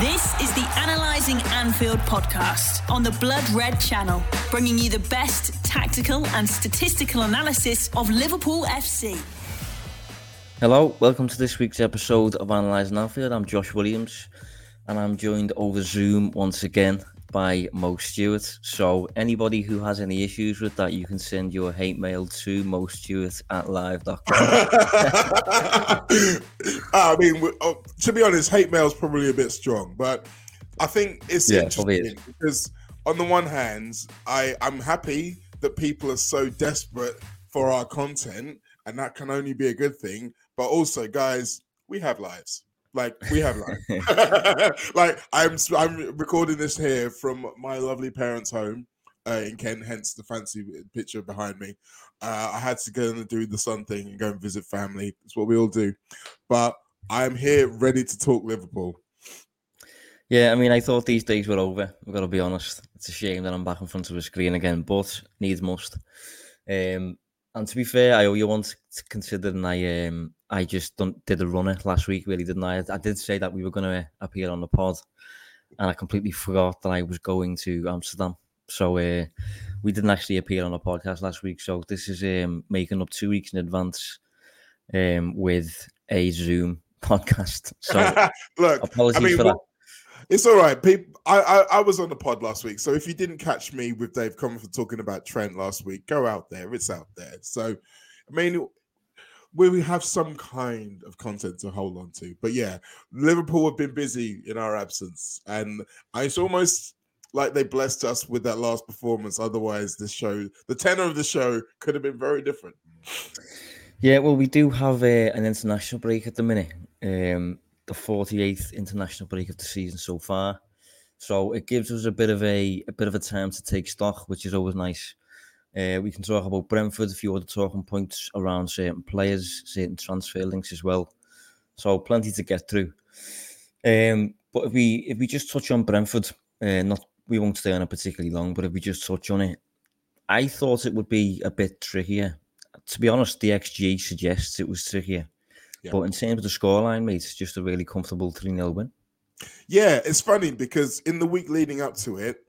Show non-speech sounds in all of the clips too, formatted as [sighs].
This is the Analyzing Anfield podcast on the Blood Red channel, bringing you the best tactical and statistical analysis of Liverpool FC. Hello, welcome to this week's episode of Analyzing Anfield. I'm Josh Williams and I'm joined over Zoom once again by Mo Stewart. So, anybody who has any issues with that, you can send your hate mail to mostewart at live.com. [laughs] I mean, oh, to be honest, hate mail is probably a bit strong, but I think it's Yeah, interesting because, on the one hand, I, I'm happy that people are so desperate for our content, and that can only be a good thing. But also, guys, we have lives. Like we have lives. [laughs] [laughs] like I'm I'm recording this here from my lovely parents' home uh, in Kent, hence the fancy picture behind me. Uh, I had to go and do the son thing and go and visit family. It's what we all do. But I'm here ready to talk Liverpool. yeah, I mean, I thought these days were over. We've got to be honest. It's a shame that I'm back in front of a screen again, but needs must. Um, and to be fair, I owe you one to considering I um I just done, did a runner last week, really, didn't I? I did say that we were going to appear on the pod, and I completely forgot that I was going to Amsterdam. So uh, we didn't actually appear on the podcast last week. So this is um, making up two weeks in advance um, with a Zoom [laughs] podcast. So [laughs] Look, apologies I mean, for that. It's all right. People, I, I I was on the pod last week, so if you didn't catch me with Dave Comerford talking about Trent last week, go out there. It's out there. So, I mean, we we have some kind of content to hold on to. But yeah, Liverpool have been busy in our absence, and it's almost like they blessed us with that last performance. Otherwise, the show, the tenor of the show, could have been very different. Yeah, well, we do have uh, an international break at the minute. Um, the 48th international break of the season so far. So it gives us a bit of a a bit of a time to take stock, which is always nice. Uh, we can talk about Brentford, a few other talking points around certain players, certain transfer links as well. So plenty to get through. Um, but if we if we just touch on Brentford, uh, not we won't stay on it particularly long, but if we just touch on it, I thought it would be a bit trickier. To be honest, the XG suggests it was trickier. Yeah. But in terms of the scoreline, mate, it's just a really comfortable 3 0 win. Yeah, it's funny because in the week leading up to it,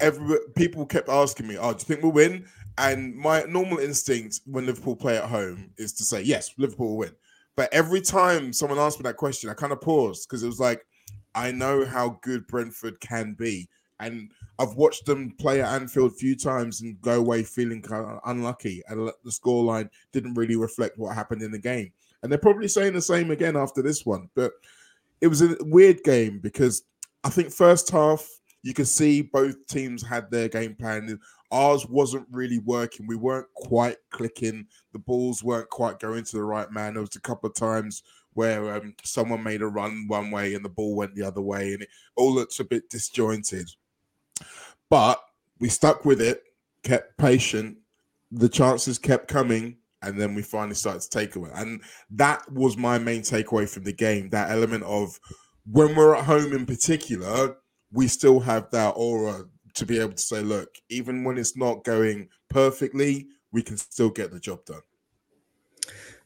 every people kept asking me, "Oh, do you think we'll win?" And my normal instinct when Liverpool play at home is to say, "Yes, Liverpool will win." But every time someone asked me that question, I kind of paused because it was like, I know how good Brentford can be, and I've watched them play at Anfield a few times and go away feeling kind of unlucky, and the scoreline didn't really reflect what happened in the game. And they're probably saying the same again after this one, but it was a weird game because I think first half you could see both teams had their game plan. Ours wasn't really working. We weren't quite clicking. The balls weren't quite going to the right man. There was a couple of times where um, someone made a run one way and the ball went the other way, and it all looks a bit disjointed. But we stuck with it, kept patient. The chances kept coming, and then we finally started to take away. And that was my main takeaway from the game. That element of when we're at home, in particular, we still have that aura to be able to say, look, even when it's not going perfectly, we can still get the job done.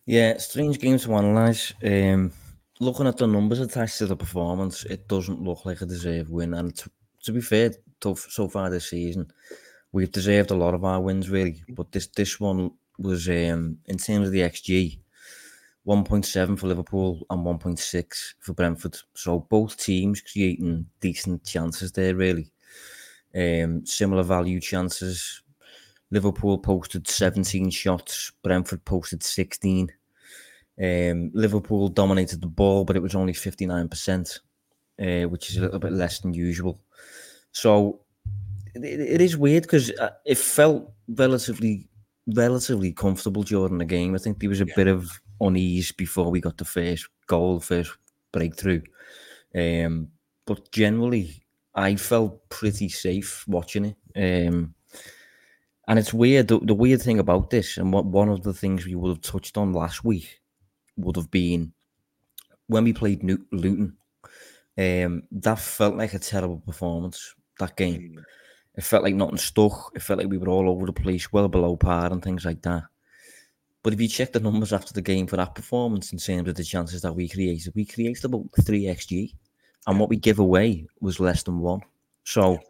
Yeah, strange game to analyse. Um, looking at the numbers attached to the performance, it doesn't look like a deserved win. And to, to be fair, to, so far this season, we've deserved a lot of our wins, really. But this this one was, um, in terms of the XG, 1.7 for Liverpool and 1.6 for Brentford. So both teams creating decent chances there, really. Um, similar value chances. Liverpool posted 17 shots, Brentford posted 16. Um, Liverpool dominated the ball, but it was only 59%, uh, which is a little bit less than usual. So it, it is weird because it felt relatively relatively comfortable during the game. I think there was a Yeah. bit of unease before we got the first goal, first breakthrough. Um, but generally, I felt pretty safe watching it. Um, and it's weird. The, the weird thing about this, and what one of the things we would have touched on last week, would have been when we played New- Luton. Um, that felt like a terrible performance. That game, it felt like nothing stuck. It felt like we were all over the place, well below par, and things like that. But if you check the numbers after the game for that performance in terms of the chances that we created, we created about three xg, and what we give away was less than one. So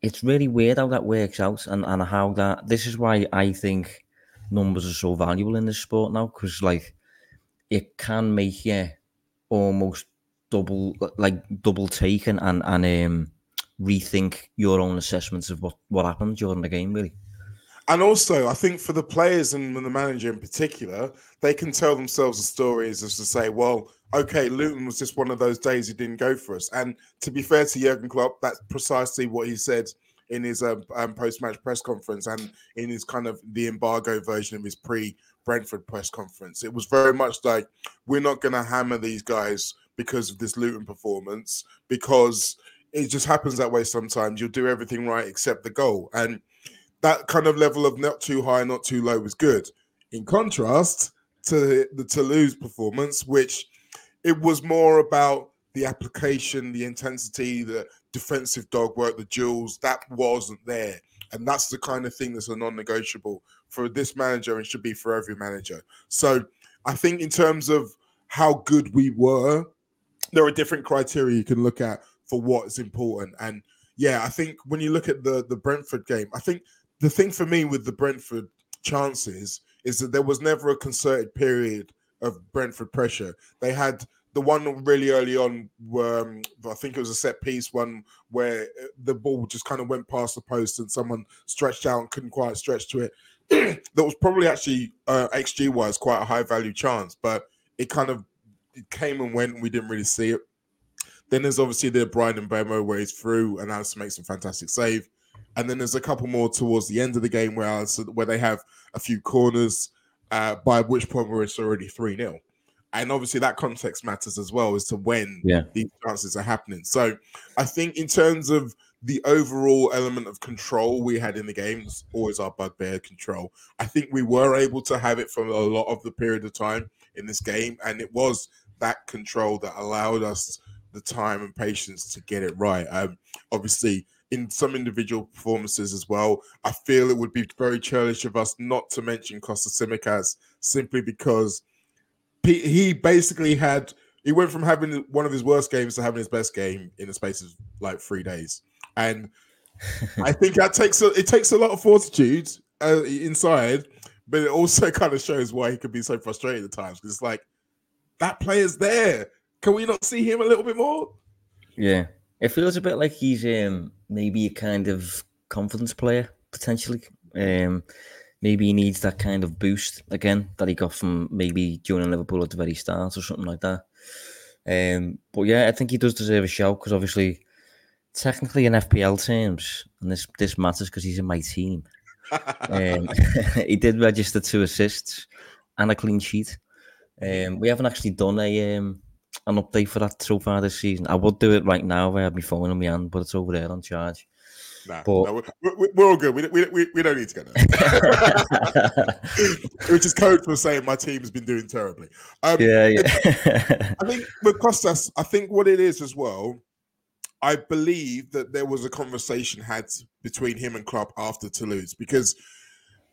it's really weird how that works out, and and how that. This is why I think numbers are so valuable in this sport now, because like it can make you almost double like double take and and, and um rethink your own assessments of what what happened during the game really and also i think for the players and the manager in particular they can tell themselves the stories as to say well okay luton was just one of those days he didn't go for us and to be fair to jurgen klopp that's precisely what he said in his um, um, post-match press conference and in his kind of the embargo version of his pre Brentford press conference. It was very much like we're not going to hammer these guys because of this Luton performance because it just happens that way sometimes. You'll do everything right except the goal. And that kind of level of not too high, not too low was good. In contrast to the Toulouse performance, which it was more about the application, the intensity, the defensive dog work, the duels, that wasn't there. And that's the kind of thing that's a non negotiable for this manager and should be for every manager. So I think in terms of how good we were, there are different criteria you can look at for what is important. And yeah, I think when you look at the the Brentford game, I think the thing for me with the Brentford chances is that there was never a concerted period of Brentford pressure. They had the one really early on, um, I think it was a set piece one where uh, the ball just kind of went past the post and someone stretched out and couldn't quite stretch to it. [clears throat] that was probably actually uh, XG wise quite a high value chance, but it kind of it came and went. And we didn't really see it. Then there's obviously the Bryan Mbeumo where he's through and Alisson makes a fantastic save. And then there's a couple more towards the end of the game where where they have a few corners, uh, by which point where it's already 3 0 and obviously that context matters as well as to when yeah. these chances are happening. So I think in terms of the overall element of control we had in the game, it's always our bugbear control. I think we were able to have it for a lot of the period of time in this game, and it was that control that allowed us the time and patience to get it right. Um, obviously, in some individual performances as well, I feel it would be very churlish of us not to mention Kostas Tsimikas simply because he basically had he went from having one of his worst games to having his best game in the space of like three days, and [laughs] I think that takes a, it takes a lot of fortitude uh, inside, but it also [laughs] kind of shows why he could be so frustrated at times because it's like that player's there. Can we not see him a little bit more? Yeah, it feels a bit like he's um, maybe a kind of confidence player potentially. Um, maybe he needs that kind of boost again that he got from maybe joining Liverpool at the very start or something like that. Um, but yeah, I think he does deserve a shout because obviously, technically in FPL terms, and this this matters because he's in my team. [laughs] um, [laughs] he did register two assists and a clean sheet. Um, we haven't actually done a um, an update for that so far this season. I would do it right now if I had my phone in my hand, but it's over there on charge. Nah, but, no, we're, we're, all good. We, we, we, don't need to get there. [laughs] [laughs] Which is code for saying my team has been doing terribly. Um, yeah, yeah. [laughs] I think with Kostas, I think what it is as well, I believe that there was a conversation had between him and Klopp after Toulouse because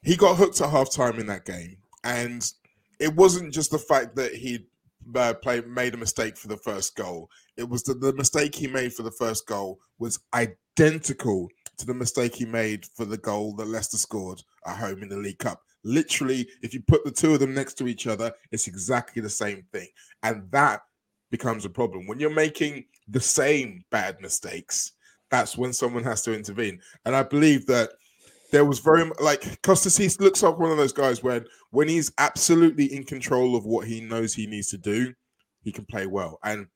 he got hooked at halftime in that game. And it wasn't just the fact that he uh, played, made a mistake for the first goal. It was that the mistake he made for the first goal was identical to the mistake he made for the goal that Leicester scored at home in the League Cup. Literally, if you put the two of them next to each other, it's exactly the same thing. And that becomes a problem. When you're making the same bad mistakes, that's when someone has to intervene. And I believe that there was very like Kostas he looks like one of those guys when when he's absolutely in control of what he knows he needs to do, he can play well. And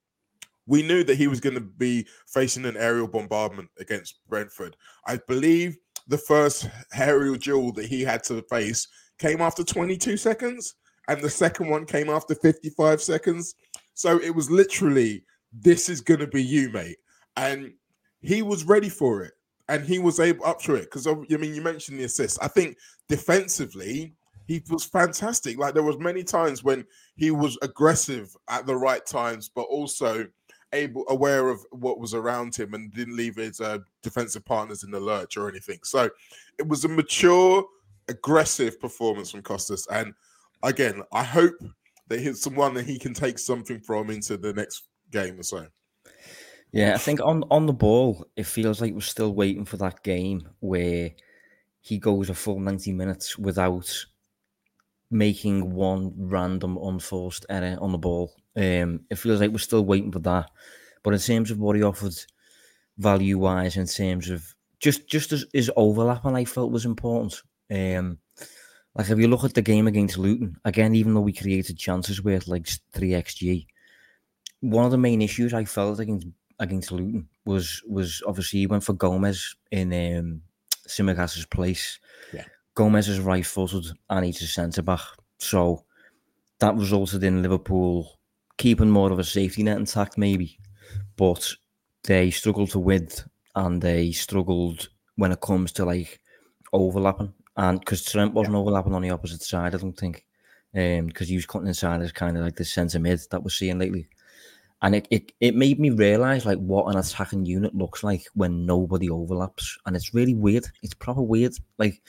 we knew that he was going to be facing an aerial bombardment against Brentford. I believe the first aerial duel that he had to face came after 22 seconds, and the second one came after 55 seconds. So it was literally, this is going to be you, mate. And he was ready for it, and he was able up to it. Because I mean, you mentioned the assist. I think defensively, he was fantastic. Like there was many times when he was aggressive at the right times, but also able aware of what was around him and didn't leave his uh, defensive partners in the lurch or anything. So it was a mature, aggressive performance from Kostas. And again, I hope that he's someone that he can take something from into the next game or so. Yeah, I think on on the ball, it feels like we're still waiting for that game where he goes a full ninety minutes without making one random unforced error on the ball. Um, it feels like we're still waiting for that. But in terms of what he offered value wise, in terms of just just as his overlapping, I felt was important. Um, like if you look at the game against Luton, again, even though we created chances with like three xg, one of the main issues I felt against against Luton was was obviously he went for Gomez in um, place. Yeah. Gomez is right footed and he's a centre back. So that resulted in Liverpool keeping more of a safety net intact, maybe. But they struggled to width and they struggled when it comes to like overlapping. And because Trent wasn't yeah. overlapping on the opposite side, I don't think. Um, because he was cutting inside as kind of like the centre mid that we're seeing lately and it, it, it made me realize like what an attacking unit looks like when nobody overlaps. And it's really weird. It's proper weird. Like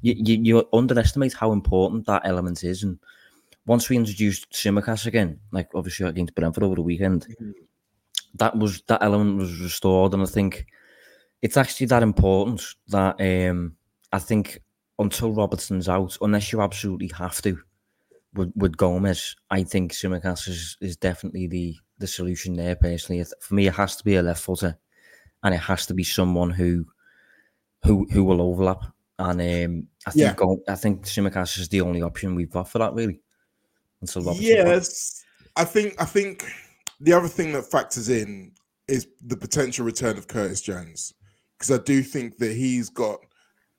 you, you, you underestimate how important that element is. And once we introduced Tsimikas again like obviously against Brentford over the weekend mm-hmm. that was that element was restored. And I think it's actually that important that um I think until Robertson's out unless you absolutely have to with, with Gomez I think Tsimikas is, is definitely the the solution there personally. For me, it has to be a left footer, and it has to be someone who who who will overlap. And um, I think yeah. go, I think Tsimikas is the only option we've got for that really. Until yes, I think I think the other thing that factors in is the potential return of Curtis Jones because I do think that he's got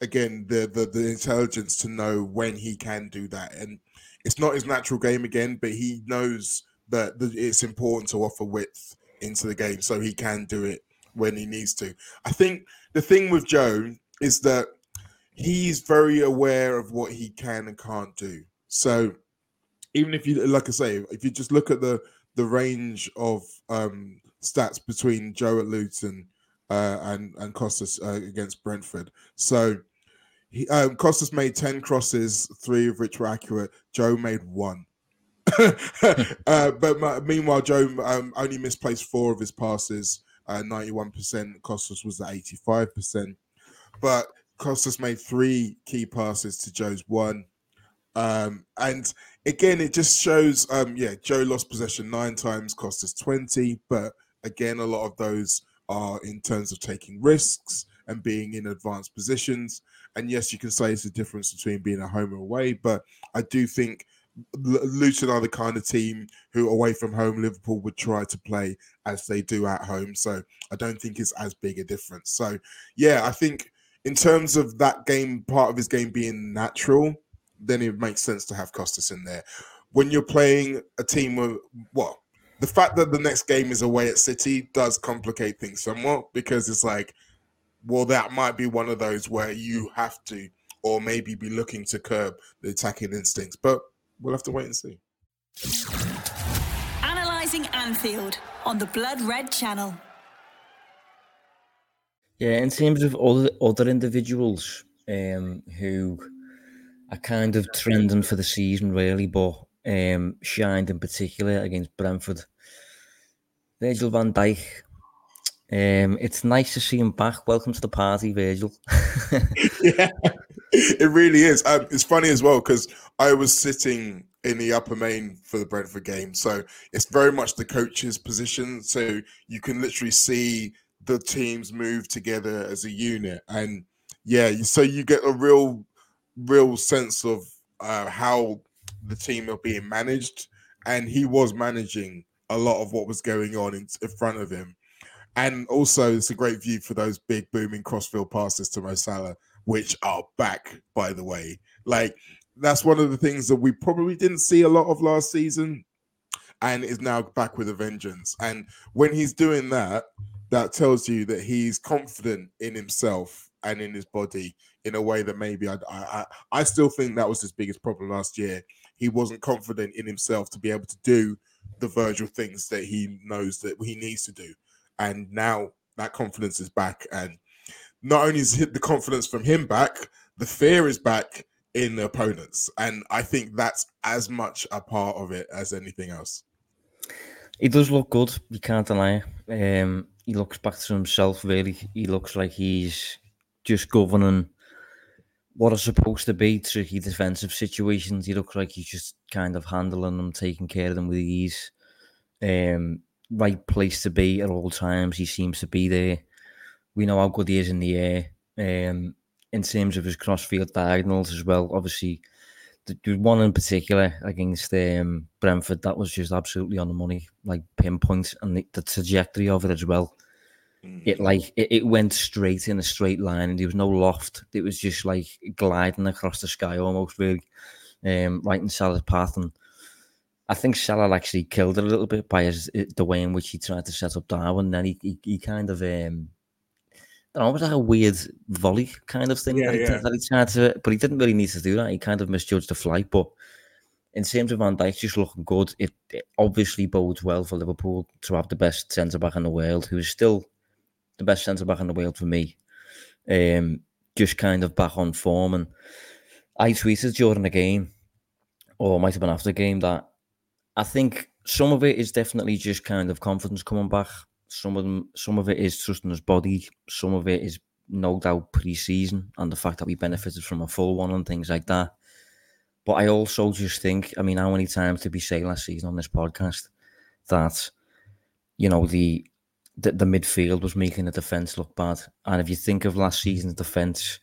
again the, the the intelligence to know when he can do that and it's not his natural game again but he knows that it's important to offer width into the game so he can do it when he needs to. I think the thing with Joe is that he's very aware of what he can and can't do. So even if you like I say, if you just look at the the range of um, stats between Joe at Luton uh, and and Kostas uh, against Brentford, so he, um, Kostas made ten crosses, three of which were accurate. Joe made one. Uh, but my, meanwhile, Joe um, only misplaced four of his passes, uh, 91%. Kostas was at 85%. But Kostas made three key passes to Joe's one. Um, and again, it just shows, um, yeah, Joe lost possession nine times, Kostas 20. But again, a lot of those are in terms of taking risks and being in advanced positions. And yes, you can say it's a difference between being a home or away, but I do think Luton are the kind of team who, away from home, Liverpool would try to play as they do at home. So I don't think it's as big a difference. So yeah, I think in terms of that game, part of his game being natural, then it makes sense to have Kostas in there. When you're playing a team of well, the fact that the next game is away at City does complicate things somewhat because it's like, well, that might be one of those where you have to, or maybe be looking to curb the attacking instincts. But we'll have to wait and see. Analyzing Anfield on the Blood Red Channel. Yeah, in terms of other other individuals um, who are kind of trending for the season, really, but um, shined in particular against Brentford. Virgil van Dijk. Um, it's nice to see him back. Welcome to the party, Virgil. [laughs] [laughs] yeah, it really is. Um, it's funny as well because I was sitting in the upper main for the Brentford game, so it's very much the coach's position. So you can literally see the teams move together as a unit, and yeah, so you get a real, real sense of uh, how the team are being managed, and he was managing a lot of what was going on in, in front of him. And also, it's a great view for those big booming crossfield passes to Mo Salah which are back, by the way. Like that's one of the things that we probably didn't see a lot of last season and is now back with a vengeance. And when he's doing that, that tells you that he's confident in himself and in his body in a way that maybe I, I, I still think that was his biggest problem last year. He wasn't confident in himself to be able to do the Virgil things that he knows that he needs to do. And now that confidence is back and not only is the confidence from him back, the fear is back in opponents, and I think that's as much a part of it as anything else. He does look good. You can't deny it. Um, he looks back to himself. Really, he looks like he's just governing what are supposed to be tricky defensive situations. He looks like he's just kind of handling them, taking care of them with ease. Um, right place to be at all times. He seems to be there. We know how good he is in the air. Um, in terms of his crossfield diagonals as well. Obviously, the one in particular against um, Brentford that was just absolutely on the money, like pinpoint, and the, the trajectory of it as well. It Mm. like it, it went straight in a straight line, and there was no loft. It was just like gliding across the sky almost, really, um, right in Salah's path. And I think Salah actually killed it a little bit by his the way in which he tried to set up Darwin. Then he he, he kind of um, know, it was like a weird volley kind of thing Yeah, that, he, yeah. that he tried to, but he didn't really need to do that. He kind of misjudged the flight. But in terms of Van Dijk just looking good, it, it obviously bodes well for Liverpool to have the best centre back in the world, who is still the best centre back in the world for me. Um, just kind of back on form. And I tweeted during the game, or might have been after the game, that I think some of it is definitely just kind of confidence coming back. Some of them, some of it is trusting his body. Some of it is no doubt pre-season and the fact that we benefited from a full one and things like that. But I also just think, I mean, how many times did we say last season on this podcast that you know the the, the midfield was making the defense look bad? And if you think of last season's defense,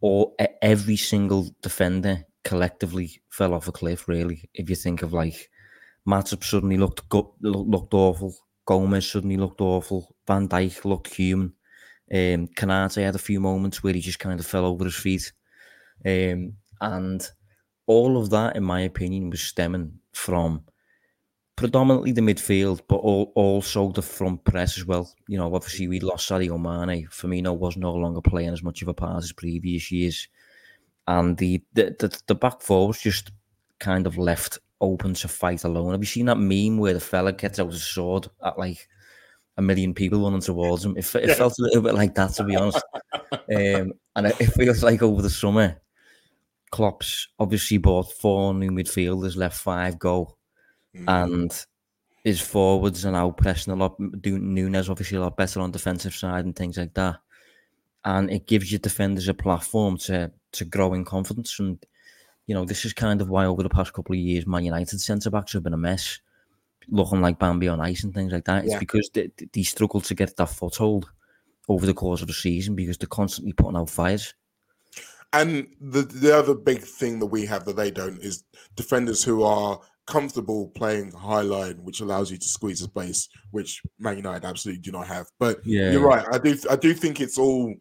or every single defender collectively fell off a cliff. Really, if you think of like Matip suddenly looked looked awful. Gomez suddenly looked awful. Van Dijk looked human. Um, Konaté had a few moments where he just kind of fell over his feet. Um, and all of that, in my opinion, was stemming from predominantly the midfield, but all, also the front press as well. You know, obviously we lost Sadio Mane. Firmino was no longer playing as much of a part as previous years, and the the, the, the back four was just kind of left open to fight alone. Have you seen that meme where the fella gets out his sword at like a million people running towards him? It, it Yeah. felt a little bit like that, to be honest. um, and it, it feels like over the summer, Klopp's obviously bought four new midfielders, left five go, Mm. and his forwards are now pressing a lot. Nunez obviously a lot better on defensive side and things like that, and it gives your defenders a platform to to grow in confidence. And you know this is kind of why over the past couple of years, Man United centre backs have been a mess, looking like Bambi on ice and things like that. It's Yeah. because they, they struggle to get that foothold over the course of the season because they're constantly putting out fires. And the the other big thing that we have that they don't is defenders who are comfortable playing high line, which allows you to squeeze the space, which Man United absolutely do not have. But Yeah. you're right. I do I do think it's all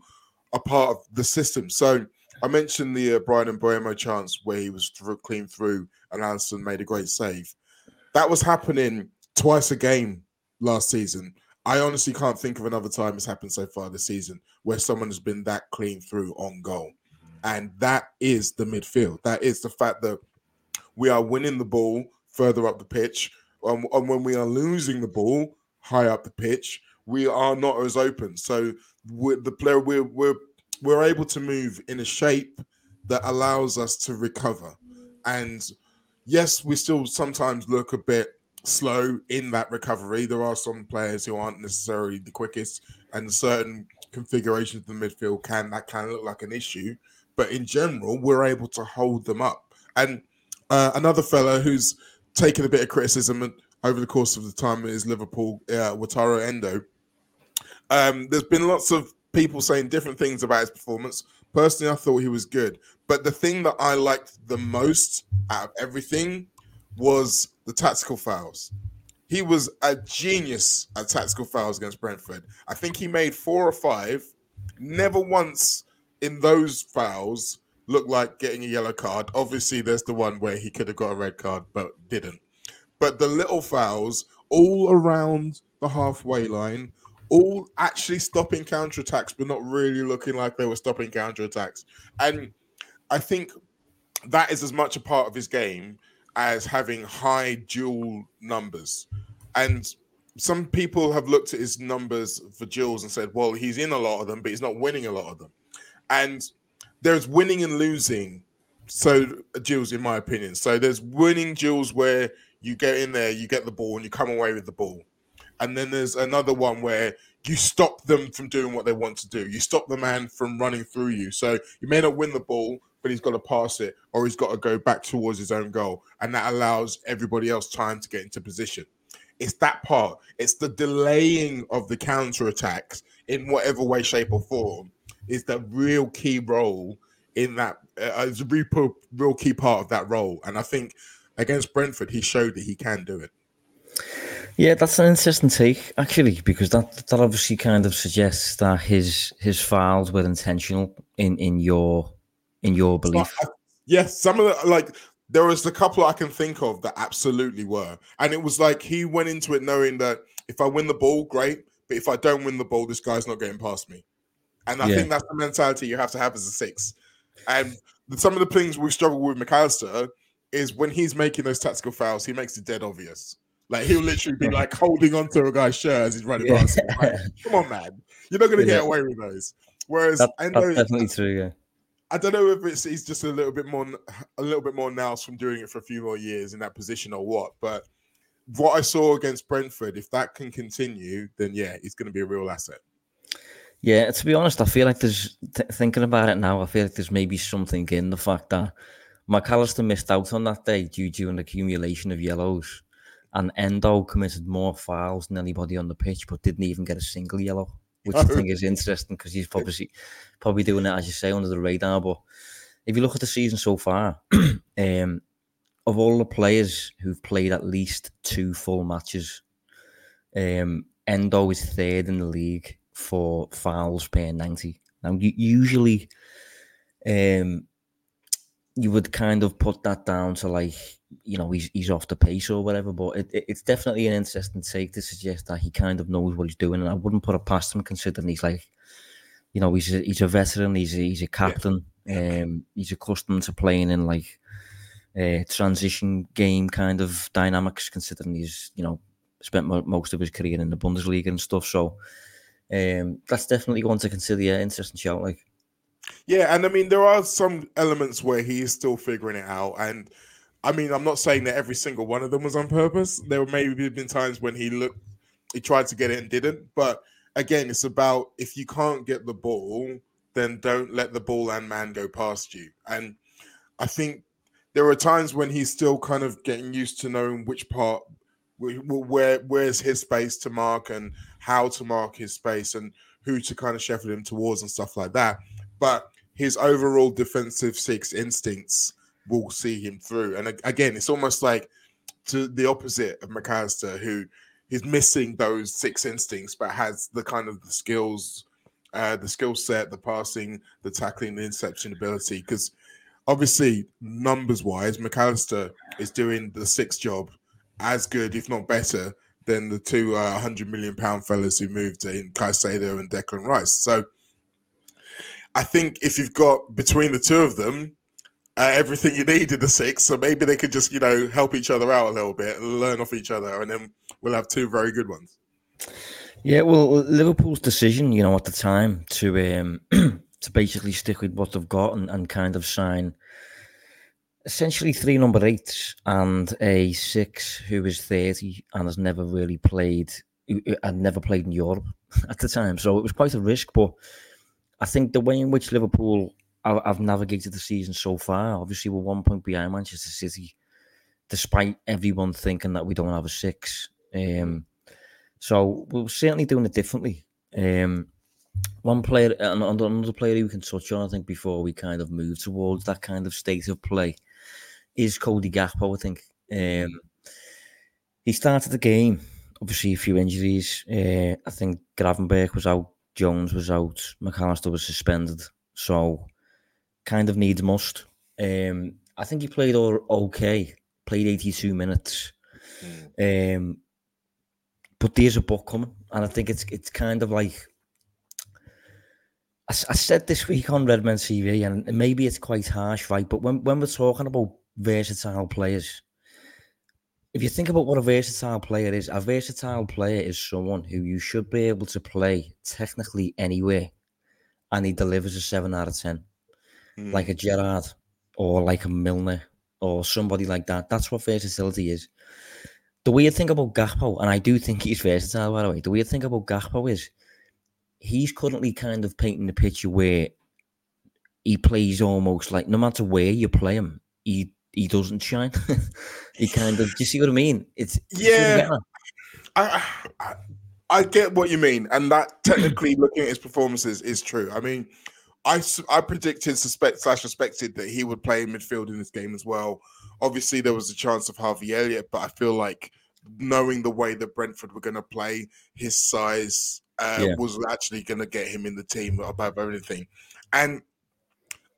a part of the system. So I mentioned the uh, Bryan Mbeumo chance where he was through, clean through and Alisson made a great save. That was happening twice a game last season. I honestly can't think of another time it's happened so far this season where someone has been that clean through on goal. And that is the midfield. That is the fact that we are winning the ball further up the pitch. Um, and when we are losing the ball high up the pitch, we are not as open. So with the player, we're, we're, we're able to move in a shape that allows us to recover. And yes, we still sometimes look a bit slow in that recovery. There are some players who aren't necessarily the quickest, and certain configurations of the midfield can that can look like an issue. But in general, we're able to hold them up. And uh, another fella who's taken a bit of criticism over the course of the time is Liverpool, uh, Wataru Endo. Um, there's been lots of people saying different things about his performance. Personally, I thought he was good. But the thing that I liked the most out of everything was the tactical fouls. He was a genius at tactical fouls against Brentford. I think he made four or five. Never once in those fouls looked like getting a yellow card. Obviously, there's the one where he could have got a red card but didn't. But the little fouls all around the halfway line, all actually stopping counterattacks, but not really looking like they were stopping counterattacks. And I think that is as much a part of his game as having high duel numbers. And some people have looked at his numbers for duels and said, well, he's in a lot of them, but he's not winning a lot of them. And there's winning and losing. So duels, in my opinion. So there's winning duels where you get in there, you get the ball, and you come away with the ball. And then there's another one where you stop them from doing what they want to do. You stop the man from running through you. So you may not win the ball, but he's got to pass it or he's got to go back towards his own goal. And that allows everybody else time to get into position. It's that part. It's the delaying of the counter attacks in whatever way, shape, or form is the real key role in that. Uh, it's a real, real key part of that role. And I think against Brentford, he showed that he can do it. Yeah, that's an interesting take actually, because that that obviously kind of suggests that his his fouls were intentional in in your in your belief. Yes, some of the like there was a couple I can think of that absolutely were, and it was like he went into it knowing that if I win the ball, great, but if I don't win the ball, this guy's not getting past me, and I yeah. think that's the mentality you have to have as a six. And some of the things we struggle with McAllister is when he's making those tactical fouls, he makes it dead obvious. Like he'll literally be like holding onto a guy's shirt as he's running yeah. past him. Like, Come on, man, you're not going to yeah. get away with those. Whereas that, I know definitely true. Yeah. I don't know if it's he's just a little bit more a little bit more now from doing it for a few more years in that position or what. But what I saw against Brentford, if that can continue, then yeah, he's going to be a real asset. Yeah, to be honest, I feel like there's th- thinking about it now. I feel like there's maybe something in the fact that McAllister missed out on that day due to an accumulation of yellows and Endo committed more fouls than anybody on the pitch, but didn't even get a single yellow, which I think is [laughs] interesting because he's probably probably doing it as you say under the radar. But if you look at the season so far, [clears throat] um, of all the players who've played at least two full matches, um, Endo is third in the league for fouls per ninety. Now, usually, um, you would kind of put that down to like you know he's he's off the pace or whatever. But it, it, it's definitely an interesting take to suggest that he kind of knows what he's doing, and I wouldn't put it past him considering he's like, you know, he's a, he's a veteran, he's a, he's a captain, yeah. um, he's accustomed to playing in like uh, transition game kind of dynamics. Considering he's you know spent mo- most of his career in the Bundesliga and stuff, so um, that's definitely one to consider. Yeah, interesting shout, like. Yeah, and I mean there are some elements where he is still figuring it out, and I mean, I'm not saying that every single one of them was on purpose. There maybe been times when he looked, he tried to get it and didn't. But again, it's about if you can't get the ball, then don't let the ball and man go past you. And I think there are times when he's still kind of getting used to knowing which part, where where's his space to mark and how to mark his space and who to kind of shepherd him towards and stuff like that. But his overall defensive six instincts will see him through. And again, it's almost like to the opposite of McAllister, who is missing those six instincts, but has the kind of the skills, uh, the skill set, the passing, the tackling, the interception ability. Because obviously, numbers wise, McAllister is doing the six job as good, if not better, than the two uh, 100 million pound fellas who moved in Caicedo and Declan Rice. So I think if you've got between the two of them, uh, everything you need in the six. So maybe they could just, you know, help each other out a little bit learn off each other, and then we'll have two very good ones. Yeah, well, Liverpool's decision, you know, at the time to um, [clears throat] to basically stick with what they've got and, and kind of sign essentially three number eights and a six who is 30 and has never really played and never played in Europe [laughs] at the time. So it was quite a risk, but I think the way in which Liverpool I've navigated the season so far. Obviously, we're one point behind Manchester City, despite everyone thinking that we don't have a six. Um, so we're certainly doing it differently. Um, one player, and another player we can touch on, I think, before we kind of move towards that kind of state of play, is Cody Gakpo. I think um, he started the game. Obviously, a few injuries. Uh, I think Gravenberch was out, Jones was out, McAllister was suspended. So kind of needs must. Um, I think he played all okay, played 82 minutes. Mm. Um, but there's a book coming, and I think it's it's kind of like I, I said this week on Redmen TV, and maybe it's quite harsh, right? But when, when we're talking about versatile players, if you think about what a versatile player is, a versatile player is someone who you should be able to play technically anywhere, and he delivers a seven out of ten mm. like a Gerrard or like a Milner or somebody like that. That's what versatility is. the weird thing about Gakpo, and I do think he's versatile, by the way, the weird thing about Gakpo is he's currently kind of painting the picture where he plays almost like no matter where you play him, he he doesn't shine. [laughs] he kind of, do you see what I mean? It's yeah. I, I I get what you mean, and that technically looking at his performances is true. I mean, I I predicted, suspect slash suspected that he would play in midfield in this game as well. Obviously, there was a chance of Harvey Elliott, but I feel like knowing the way that Brentford were going to play, his size uh, yeah. was actually going to get him in the team above everything. And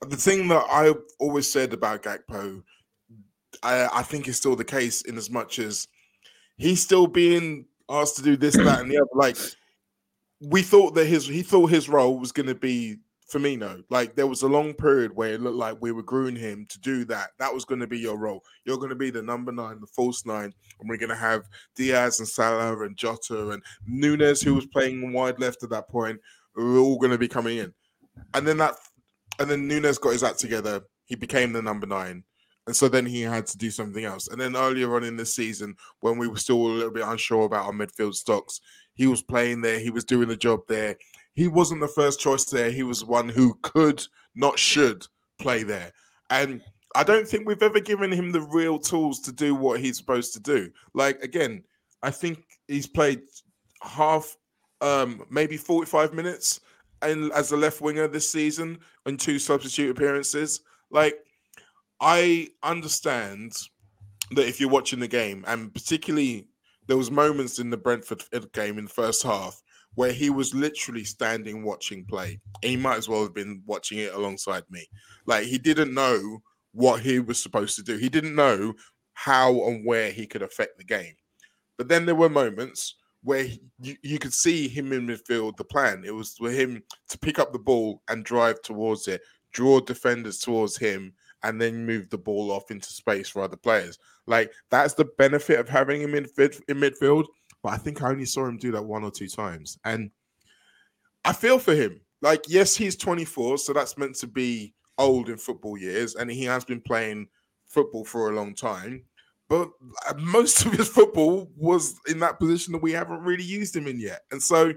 the thing that I always said about Gakpo, I, I think is still the case in as much as he's still being asked to do this, that, and the other. Like we thought that his he thought his role was going to be Firmino. Like there was a long period where it looked like we were grooming him to do that. That was going to be your role. You're going to be the number nine, the false nine, and we're going to have Diaz and Salah and Jota and Nunez, who was playing wide left at that point. We're all going to be coming in, and then that, and then Nunez got his act together. He became the number nine. And so then he had to do something else. And then earlier on in the season, when we were still a little bit unsure about our midfield stocks, he was playing there. He was doing the job there he wasn't the first choice there. He was one who could, not should, play there. And I don't think we've ever given him the real tools to do what he's supposed to do. Like again, I think he's played half, um, maybe forty-five minutes, and as a left winger this season in two substitute appearances. Like, I understand that if you're watching the game, and particularly there was moments in the Brentford game in the first half where he was literally standing watching play. He might as well have been watching it alongside me. Like he didn't know what he was supposed to do. He didn't know how and where he could affect the game. But then there were moments where he, you, you could see him in midfield. The plan it was for him to pick up the ball and drive towards it, draw defenders towards him, and then move the ball off into space for other players. Like that's the benefit of having him in, in midfield but I think I only saw him do that one or two times. And I feel for him. Like, yes, he's 24, so that's meant to be old in football years, and he has been playing football for a long time. But uh, [laughs] most of his football was in that position that we haven't really used him in yet. And so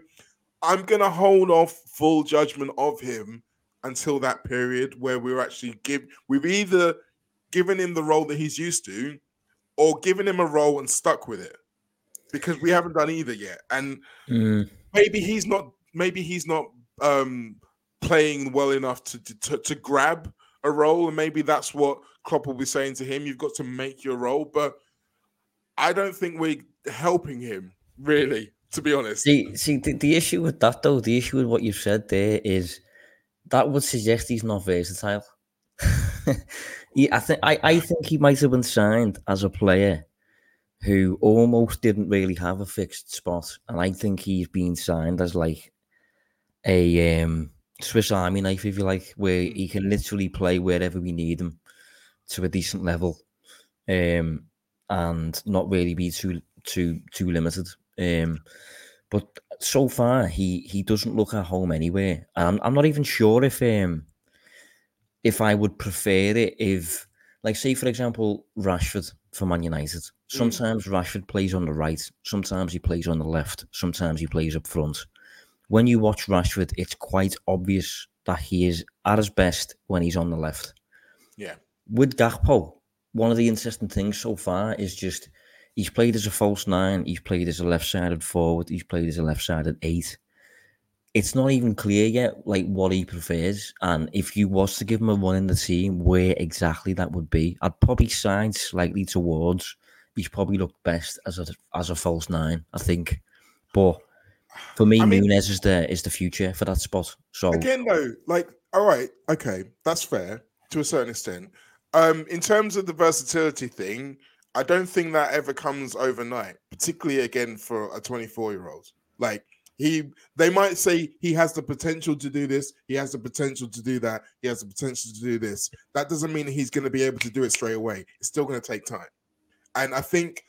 I'm going to hold off full judgment of him until that period where we're actually give we've either given him the role that he's used to or given him a role and stuck with it because we haven't done either yet. And mm. maybe he's not maybe he's not um playing well enough to, to to grab a role, and maybe that's what Klopp will be saying to him. You've got to make your role, but I don't think we're helping him really. To be honest, see, see the, the issue with that though, the issue with what you've said there is that would suggest he's not versatile. [laughs] he, I think I, I think he might have been signed as a player who almost didn't really have a fixed spot, and I think he's been signed as like a um, Swiss Army knife, if you like, where he can literally play wherever we need him to a decent level, um, and not really be too too too limited. Um, but so far, he he doesn't look at home anywhere. I'm I'm not even sure if um if I would prefer it if, like, say for example, Rashford for Man United. Mm. Sometimes. Rashford plays on the right, sometimes he plays on the left, sometimes he plays up front. When you watch Rashford, it's quite obvious that he is at his best when he's on the left. Yeah. With Gakpo, one of the interesting things so far is just he's played as a false nine, he's played as a left sided forward, he's played as a left sided eight. It's not even clear yet, like what he prefers, and if you was to give him a run in the team, where exactly that would be. I'd probably side slightly towards he's probably looked best as a as a false nine, I think. But for me, I mean, Nunez is the is the future for that spot. So again, though, like, all right, okay, that's fair to a certain extent. Um, in terms of the versatility thing, I don't think that ever comes overnight, particularly again for a 24 year old. Like he, they might say he has the potential to do this, he has the potential to do that, he has the potential to do this. That doesn't mean he's going to be able to do it straight away. It's still going to take time. And I think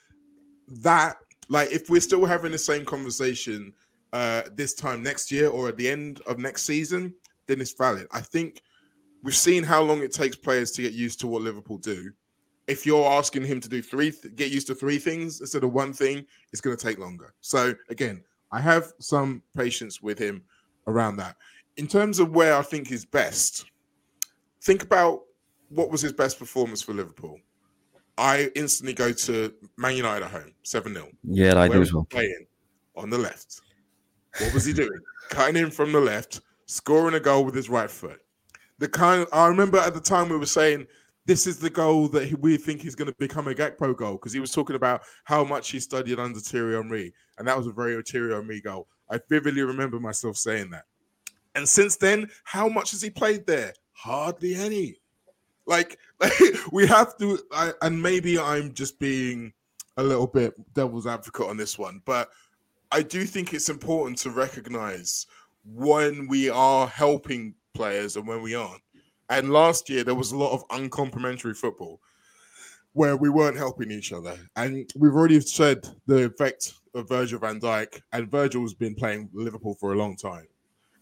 that, like, if we're still having the same conversation uh, this time next year or at the end of next season, then it's valid. I think we've seen how long it takes players to get used to what Liverpool do. if you're asking him to do three, get used to three things instead of one thing, it's going to take longer. So again, I have some patience with him around that. In terms of where I think he's best, think about what was his best performance for Liverpool. I instantly go to Man United at home, 7 0. Yeah, I do as well. Playing on the left. What was he doing? [laughs] Cutting in from the left, scoring a goal with his right foot. The kind I remember at the time we were saying this is the goal that we think he's going to become a Gakpo goal because he was talking about how much he studied under Thierry Henry, and that was a very Thierry Henry goal. I vividly remember myself saying that. And since then, how much has he played there? Hardly any. Like, [laughs] we have to, I, and maybe I'm just being a little bit devil's advocate on this one, but I do think it's important to recognize when we are helping players and when we aren't. And last year there was a lot of uncomplimentary football where we weren't helping each other. And we've already said the effect of Virgil van Dijk, and Virgil's been playing Liverpool for a long time,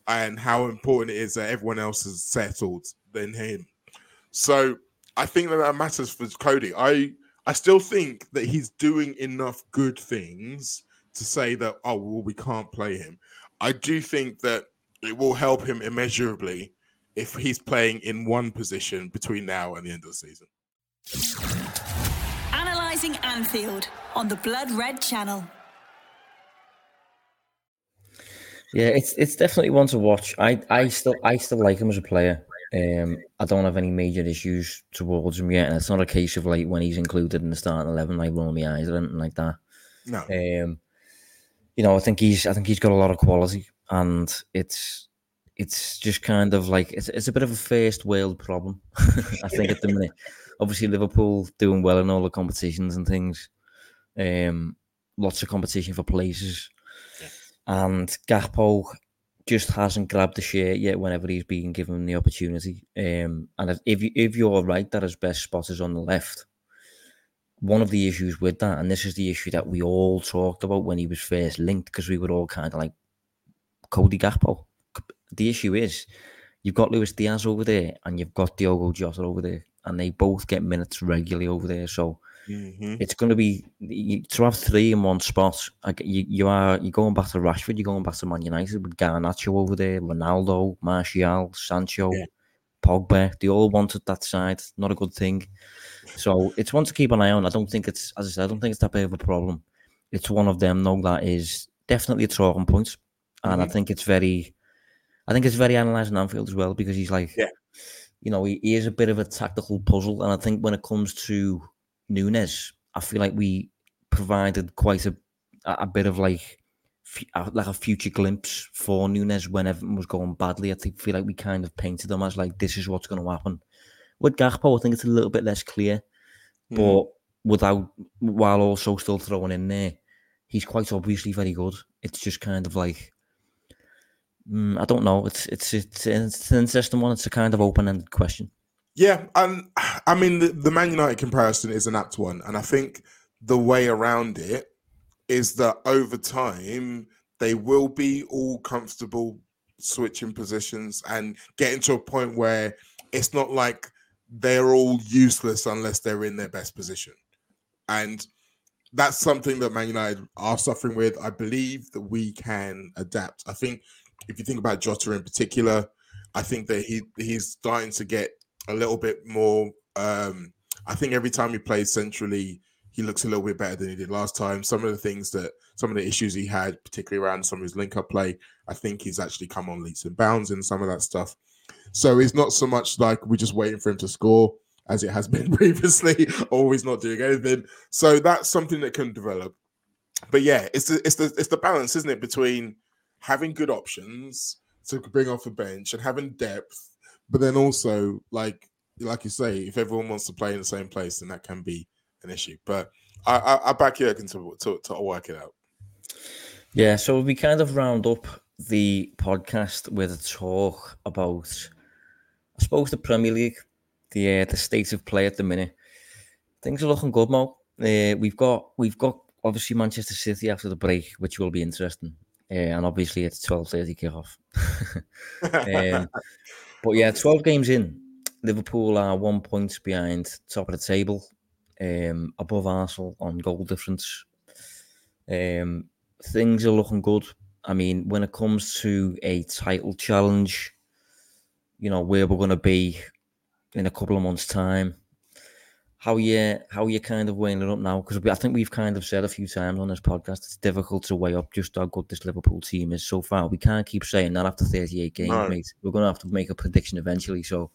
and how important it is that everyone else has settled than him. So I think that that matters for Cody. I I still think that he's doing enough good things to say that oh well we can't play him. I do think that it will help him immeasurably if he's playing in one position between now and the end of the season. Analyzing Anfield on the Blood Red Channel. Yeah, it's it's definitely one to watch. I I still I still like him as a player. Um, I don't have any major issues towards him yet, and it's not a case of like when he's included in the starting eleven, like rolling my eyes or anything like that. No. Um, you know, I think he's I think he's got a lot of quality, and it's it's just kind of like it's, it's a bit of a first world problem. [laughs] I think at the minute, obviously Liverpool doing well in all the competitions and things, um, lots of competition for places, yeah. and Gakpo just hasn't grabbed the shirt yet whenever he's been given the opportunity. Um, and if you, if you're right that his best spot is on the left, one of the issues with that, and this is the issue that we all talked about when he was first linked, because we were all kind of like Cody Gakpo. The issue is you've got Luis Diaz over there and you've got Diogo Jota over there, and they both get minutes regularly over there. So Mm-hmm. It's going to be to have three in one spot. Like you, you are you're going back to Rashford, you're going back to Man United with Garnacho over there, Ronaldo, Martial, Sancho, yeah. Pogba. They all wanted that side. Not a good thing. So it's one to keep an eye on. I don't think it's as I said. I don't think it's that big of a problem. It's one of them though that is definitely a talking point, and mm-hmm. I think it's very, I think it's very analysing Anfield as well because he's like, yeah. you know, he, he is a bit of a tactical puzzle, and I think when it comes to Nunez, I feel like we provided quite a a bit of like like a future glimpse for Nunez when everything was going badly. I think feel like we kind of painted them as like this is what's going to happen. With Gakpo, I think it's a little bit less clear, mm. but without while also still throwing in there, he's quite obviously very good. It's just kind of like mm, I don't know. It's it's it's, it's an interesting one. It's a kind of open ended question. Yeah, and [sighs] I mean the, the Man United comparison is an apt one, and I think the way around it is that over time they will be all comfortable switching positions and getting to a point where it's not like they're all useless unless they're in their best position. And that's something that Man United are suffering with. I believe that we can adapt. I think if you think about Jota in particular, I think that he he's starting to get a little bit more. Um, I think every time he plays centrally, he looks a little bit better than he did last time. Some of the things that, some of the issues he had, particularly around some of his link up play, I think he's actually come on leaps and bounds in some of that stuff. So it's not so much like we're just waiting for him to score as it has [laughs] been previously, or he's not doing anything. So that's something that can develop. But yeah, it's the it's the it's the balance, isn't it, between having good options to bring off a bench and having depth but then also, like like you say, if everyone wants to play in the same place, then that can be an issue. But I, I, I back Jurgen to, to, to work it out. Yeah, so we kind of round up the podcast with a talk about, I suppose, the Premier League, the uh, the state of play at the minute. Things are looking good, Mo. Uh, we've got we've got obviously Manchester City after the break, which will be interesting, uh, and obviously it's twelve thirty kickoff. [laughs] um, [laughs] but yeah, 12 games in, Liverpool are one point behind top of the table. um, above Arsenal on goal difference. Um, things are looking good. I mean, when it comes to a title challenge, you know where we're going to be in a couple of months' time. How you how you kind of weighing it up now? Because I think we've kind of said a few times on this podcast it's difficult to weigh up just how good this Liverpool team is so far. We can't keep saying that after 38 games, no. mate. We're going to have to make a prediction eventually. So,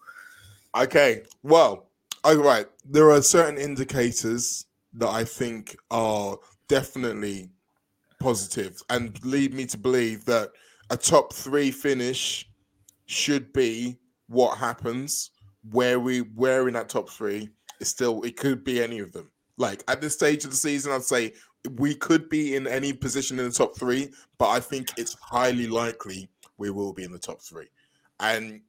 okay, well, all right. There are certain indicators that I think are definitely positive and lead me to believe that a top three finish should be what happens where we where in that top three is still it could be any of them. Like at this stage of the season i'd say we could be in any position in the top three but i think it's highly likely we will be in the top three. And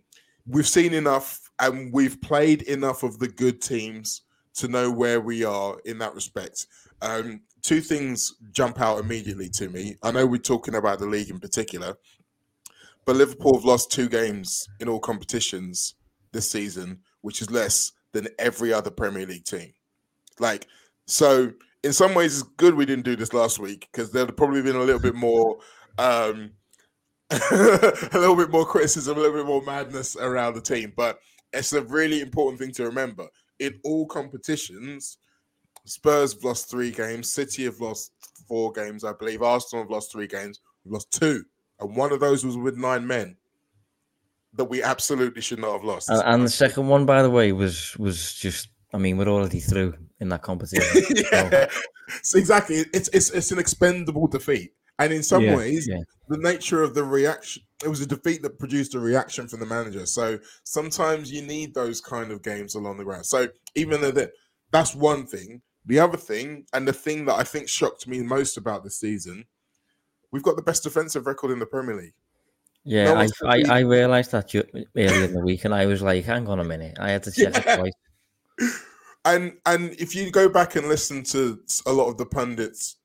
we've seen enough and we've played enough of the good teams to know where we are in that respect. Um, two things jump out immediately to me. I know we're talking about the league in particular, but Liverpool have lost two games in all competitions this season, which is less than every other Premier League team. Like, so in some ways, it's good we didn't do this last week because there'd probably been a little bit more, um, [laughs] a little bit more criticism, a little bit more madness around the team. But it's a really important thing to remember. In all competitions, Spurs have lost three games. City have lost four games, I believe. Arsenal have lost three games. We've lost two, and one of those was with nine men that we absolutely should not have lost. And, and the second one, by the way, was was just. I mean, we're already through in that competition. [laughs] yeah, so. exactly. It's it's it's an expendable defeat, and in some yeah, ways, yeah. the nature of the reaction. It was a defeat that produced a reaction from the manager. So sometimes you need those kind of games along the ground. So even though that that's one thing, the other thing, and the thing that I think shocked me most about this season, we've got the best defensive record in the Premier League. Yeah, no I, I, I, realized that earlier in the week, and I was like, "Hang on a minute!" I had to check yeah. it twice. [laughs] And and if you go back and listen to a lot of the pundits,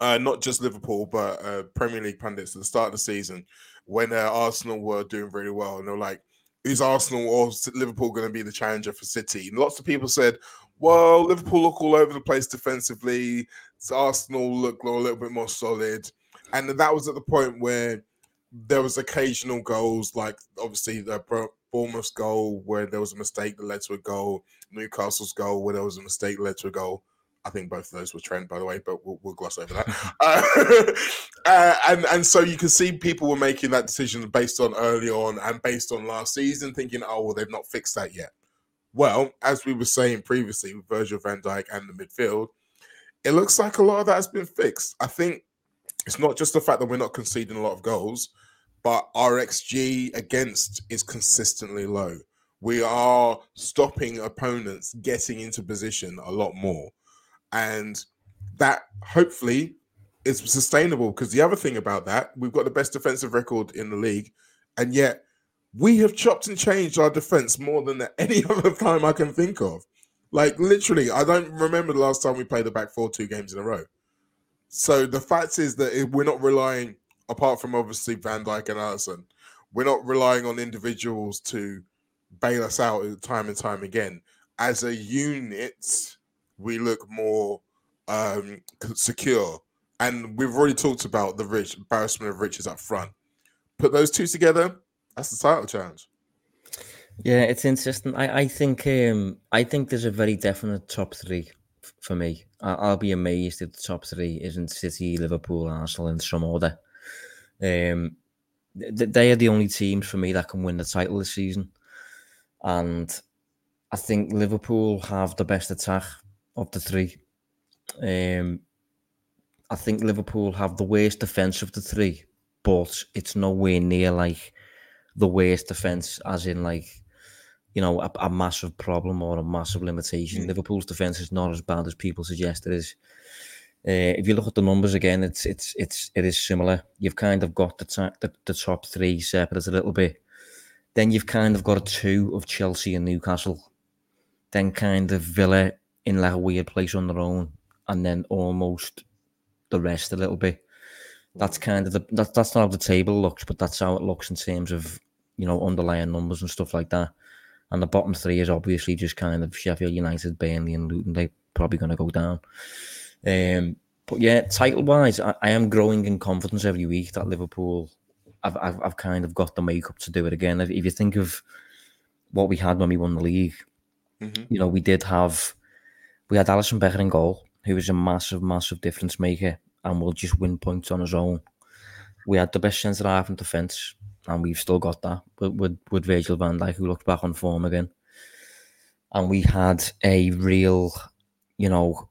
uh, not just Liverpool, but uh, Premier League pundits at the start of the season, when uh, Arsenal were doing really well, and they're like, "Is Arsenal or Liverpool going to be the challenger for City?" And lots of people said, well, Liverpool look all over the place defensively. Arsenal look a little bit more solid. And that was at the point where there was occasional goals, like obviously the Bournemouth's goal where there was a mistake that led to a goal, Newcastle's goal where there was a mistake that led to a goal. I think both of those were Trent, by the way, but we'll, we'll gloss over that. [laughs] uh, [laughs] uh, and and so you can see people were making that decision based on early on and based on last season, thinking, oh well, they've not fixed that yet. Well, as we were saying previously with Virgil van Dijk and the midfield, it looks like a lot of that has been fixed. I think it's not just the fact that we're not conceding a lot of goals, but our XG against is consistently low. We are stopping opponents getting into position a lot more. And that hopefully is sustainable because the other thing about that, we've got the best defensive record in the league, and yet we have chopped and changed our defense more than [laughs] any other time I can think of. Like literally, I don't remember the last time we played the back four two games in a row. So the fact is that we're not relying, apart from obviously Van Dijk and Alisson, we're not relying on individuals to bail us out time and time again. As a unit, we look more um, secure, and we've already talked about the rich embarrassment of riches up front. Put those two together, that's the title challenge. Yeah, it's interesting. I, I think um, I think there's a very definite top three for me. I, will be amazed if the top three isn't City, Liverpool, Arsenal in some order. Um, th- they are the only teams for me that can win the title this season, and I think Liverpool have the best attack of the three. Um, I think Liverpool have the worst defense of the three, but it's nowhere near like the worst defense, as in like you know a, a massive problem or a massive limitation. Mm. Liverpool's defense is not as bad as people suggest it is. Uh, if you look at the numbers again, it's it's it's it is similar. You've kind of got the, ta- the, the top three separate a little bit. Then you've kind of got a two of Chelsea and Newcastle. Then kind of Villa in like a weird place on their own, and then almost the rest a little bit. That's kind of the that, that's not how the table looks, but that's how it looks in terms of you know, underlying numbers and stuff like that. And the bottom three is obviously just kind of Sheffield United, Burnley, and Luton. They're probably going to go down. Um, but yeah, title wise, I, I, am growing in confidence every week that Liverpool, I've, I've, I've kind of got the makeup to do it again. If, if you think of what we had when we won the league, mm-hmm. you know, we did have, we had Alisson Becker in goal, who was a massive, massive difference maker and will just win points on his own. We had the best centre half in defence, and we've still got that with, with, Virgil van Dijk, who looked back on form again. And we had a real, you know,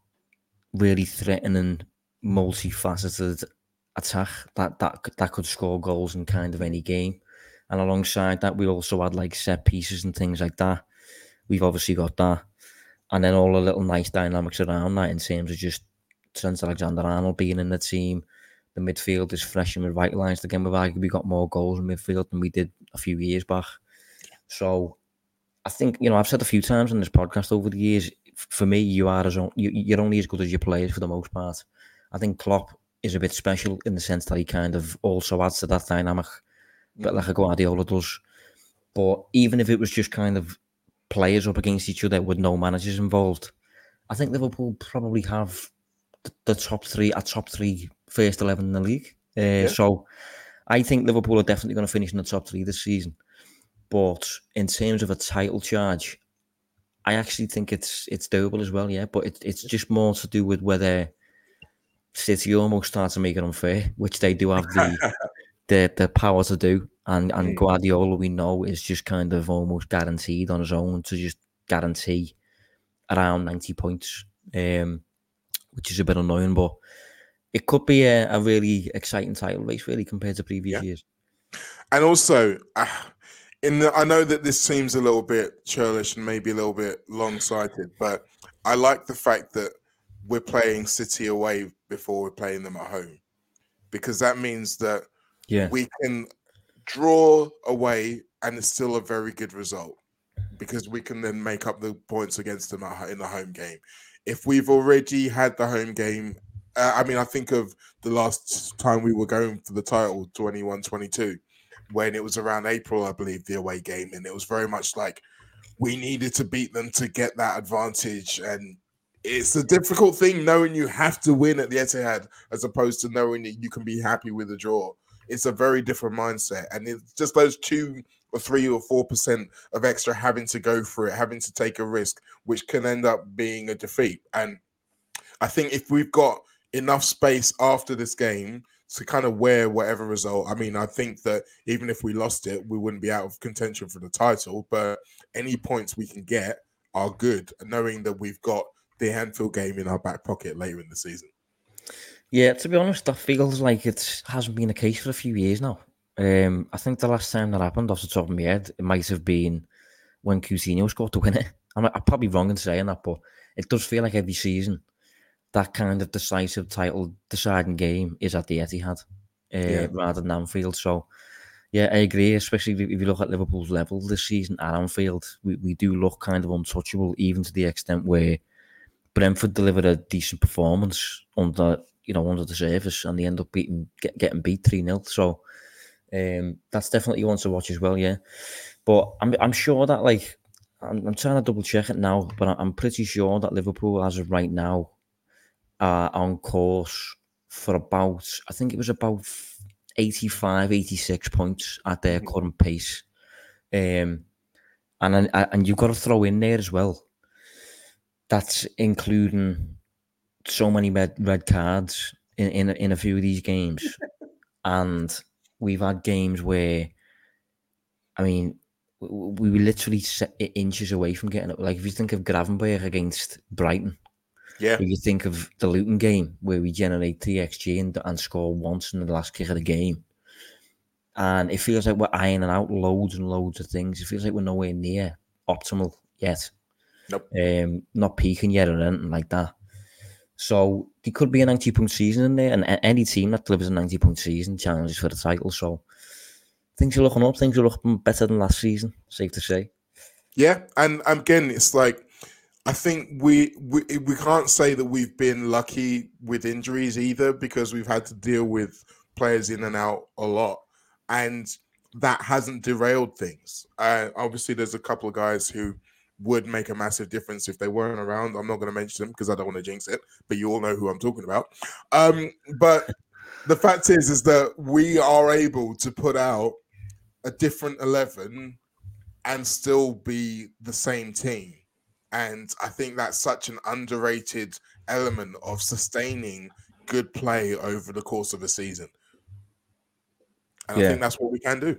really threatening, multifaceted attack that, that, that could score goals in kind of any game. And alongside that, we also had like set pieces and things like that. We've obviously got that. And then all the little nice dynamics around that in terms of just Trent Alexander Arnold being in the team. The midfield is fresh and revitalised again. We've arguably we got more goals in midfield than we did a few years back. So I think, you know, I've said a few times on this podcast over the years, for me, you are as you, are only as good as your players for the most part. I think Klopp is a bit special in the sense that he kind of also adds to that dynamic, but like a Guardiola does. But even if it was just kind of players up against each other with no managers involved, I think Liverpool probably have the top three, a top three first eleven in the league. Uh, yeah. So I think Liverpool are definitely going to finish in the top three this season. But in terms of a title charge, I actually think it's it's doable as well. Yeah, but it, it's just more to do with whether City almost start to make it unfair, which they do have the [laughs] the, the power to do. And and mm. Guardiola, we know, is just kind of almost guaranteed on his own to just guarantee around ninety points. Um, which is a bit annoying, but it could be a, a really exciting title race, really, compared to previous yeah. years. And also, uh, in the, I know that this seems a little bit churlish and maybe a little bit long sighted, but I like the fact that we're playing City away before we're playing them at home because that means that yeah. we can draw away and it's still a very good result because we can then make up the points against them in the home game if we've already had the home game, uh, I mean, I think of the last time we were going for the title, 21 22, when it was around April, I believe, the away game. And it was very much like we needed to beat them to get that advantage. And it's a difficult thing knowing you have to win at the Etihad as opposed to knowing that you can be happy with a draw. It's a very different mindset. And it's just those two or three or four percent of extra having to go for it, having to take a risk, which can end up being a defeat. And I think if we've got enough space after this game to kind of wear whatever result, I mean, I think that even if we lost it, we wouldn't be out of contention for the title. But any points we can get are good, knowing that we've got the Anfield game in our back pocket later in the season. Yeah, to be honest, that feels like it hasn't been the case for a few years now. Um, I think the last time that happened, off the top of my head, it might have been when Coutinho scored to win it. I'm, I'm probably wrong in saying that, but it does feel like every season that kind of decisive title deciding game is at the Etihad uh, yeah. rather than Anfield. So, yeah, I agree. Especially if you look at Liverpool's level this season at Anfield, we, we do look kind of untouchable, even to the extent where Brentford delivered a decent performance under you know under the surface, and they end up beating get, getting beat three 0 So um, that's definitely one to watch as well. Yeah, but I'm I'm sure that like I'm, I'm trying to double check it now, but I'm pretty sure that Liverpool, as of right now, are on course for about I think it was about 85, 86 points at their mm-hmm. current pace. Um, and and you've got to throw in there as well. That's including so many red red cards in in, in a few of these games, [laughs] and we've had games where, I mean, we were literally inches away from getting it. Like if you think of Gravenberch against Brighton, yeah. If you think of the Luton game where we generate three xG and, and score once in the last kick of the game, and it feels like we're ironing out loads and loads of things. It feels like we're nowhere near optimal yet. Nope. Um, not peaking yet or anything like that. So there could be a 90 point season in there, and any team that delivers a 90 point season challenges for the title. So things are looking up, things are looking better than last season, safe to say. Yeah, and again, it's like I think we, we we can't say that we've been lucky with injuries either because we've had to deal with players in and out a lot, and that hasn't derailed things. Uh, obviously, there's a couple of guys who would make a massive difference if they weren't around. I'm not going to mention them because I don't want to jinx it, but you all know who I'm talking about. Um, but the fact is, is that we are able to put out a different 11 and still be the same team. And I think that's such an underrated element of sustaining good play over the course of a season. And yeah. I think that's what we can do.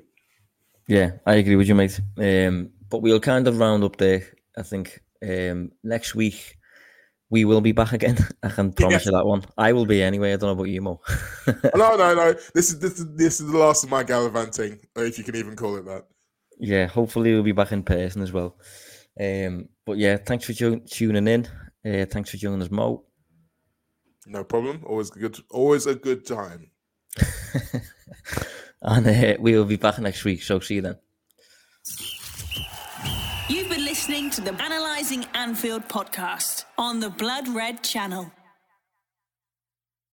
Yeah, I agree with you, mate. Um, but we'll kind of round up there. I think um, next week we will be back again. [laughs] I can promise yes. you that one. I will be anyway. I don't know about you, Mo. no, [laughs] no, no. This is this is this is the last of my gallivanting, if you can even call it that. Yeah, hopefully we'll be back in person as well. Um, but yeah, thanks for tuning in. Uh, thanks for joining us, Mo. No problem. Always good. Always a good time. [laughs] and uh, we will be back next week. So see you then. You've been listening to the Analyzing Anfield podcast on the Blood Red channel.